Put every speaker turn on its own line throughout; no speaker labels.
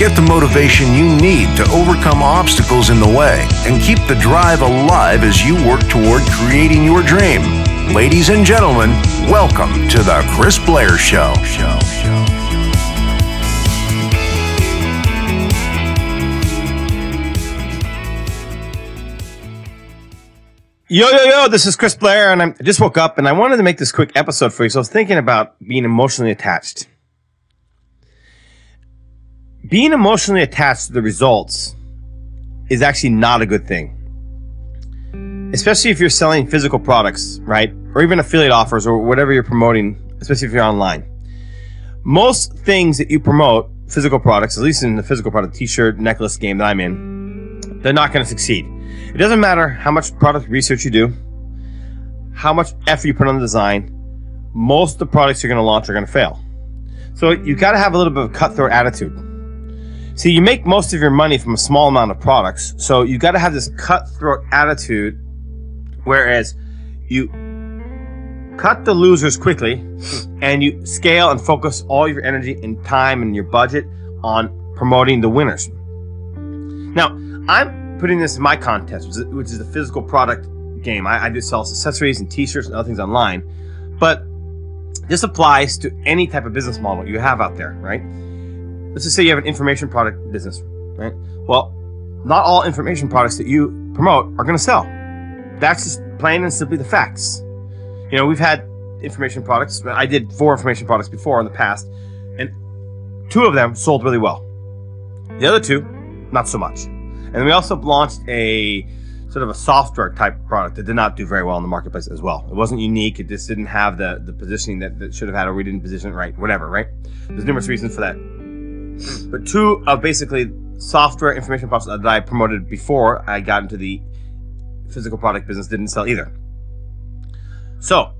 Get the motivation you need to overcome obstacles in the way and keep the drive alive as you work toward creating your dream. Ladies and gentlemen, welcome to the Chris Blair Show.
Yo, yo, yo, this is Chris Blair, and I'm, I just woke up and I wanted to make this quick episode for you. So I was thinking about being emotionally attached. Being emotionally attached to the results is actually not a good thing. Especially if you're selling physical products, right? Or even affiliate offers or whatever you're promoting, especially if you're online. Most things that you promote, physical products, at least in the physical product t shirt, necklace game that I'm in, they're not going to succeed. It doesn't matter how much product research you do, how much effort you put on the design, most of the products you're going to launch are going to fail. So you got to have a little bit of cutthroat attitude. See, you make most of your money from a small amount of products, so you got to have this cutthroat attitude, whereas you cut the losers quickly and you scale and focus all your energy and time and your budget on promoting the winners. Now, I'm putting this in my contest, which is, the physical product game. I, I do sell accessories and T-shirts and other things online, but this applies to any type of business model you have out there, right? Let's just say you have an information product business, right? Well, not all information products that you promote are going to sell. That's just plain and simply the facts. You know, we've had information products. I did four information products before in the past, and two of them sold really well. The other two, not so much. And we also launched a sort of a software type product that did not do very well in the marketplace as well. It wasn't unique. It just didn't have the, the positioning that, that should have had, or we didn't position it right, whatever, right? There's numerous reasons for that. But two of basically software information products that I promoted before I got into the physical product business didn't sell either. So,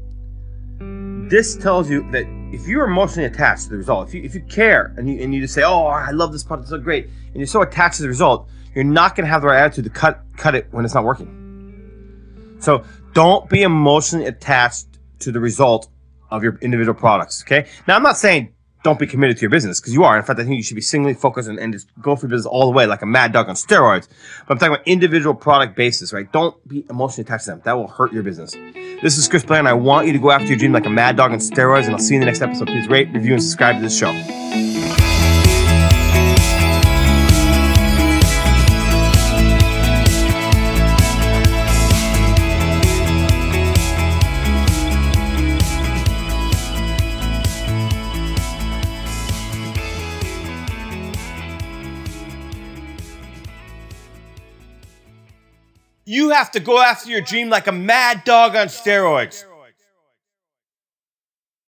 this tells you that if you're emotionally attached to the result, if you, if you care and you, and you just say, oh, I love this product, it's so great, and you're so attached to the result, you're not going to have the right attitude to cut cut it when it's not working. So don't be emotionally attached to the result of your individual products. Okay. Now I'm not saying don't be committed to your business because you are. In fact, I think you should be singly focused and, and, just go for business all the way like a mad dog on steroids. But I'm talking about individual product basis, right? Don't be emotionally attached to them. That will hurt your business. This is Chris Blair, and I want you to go after your dream like a mad dog on steroids. And I'll see you in the next episode. Please rate, review, and subscribe to this show. You have to go after your dream like a mad dog on steroids.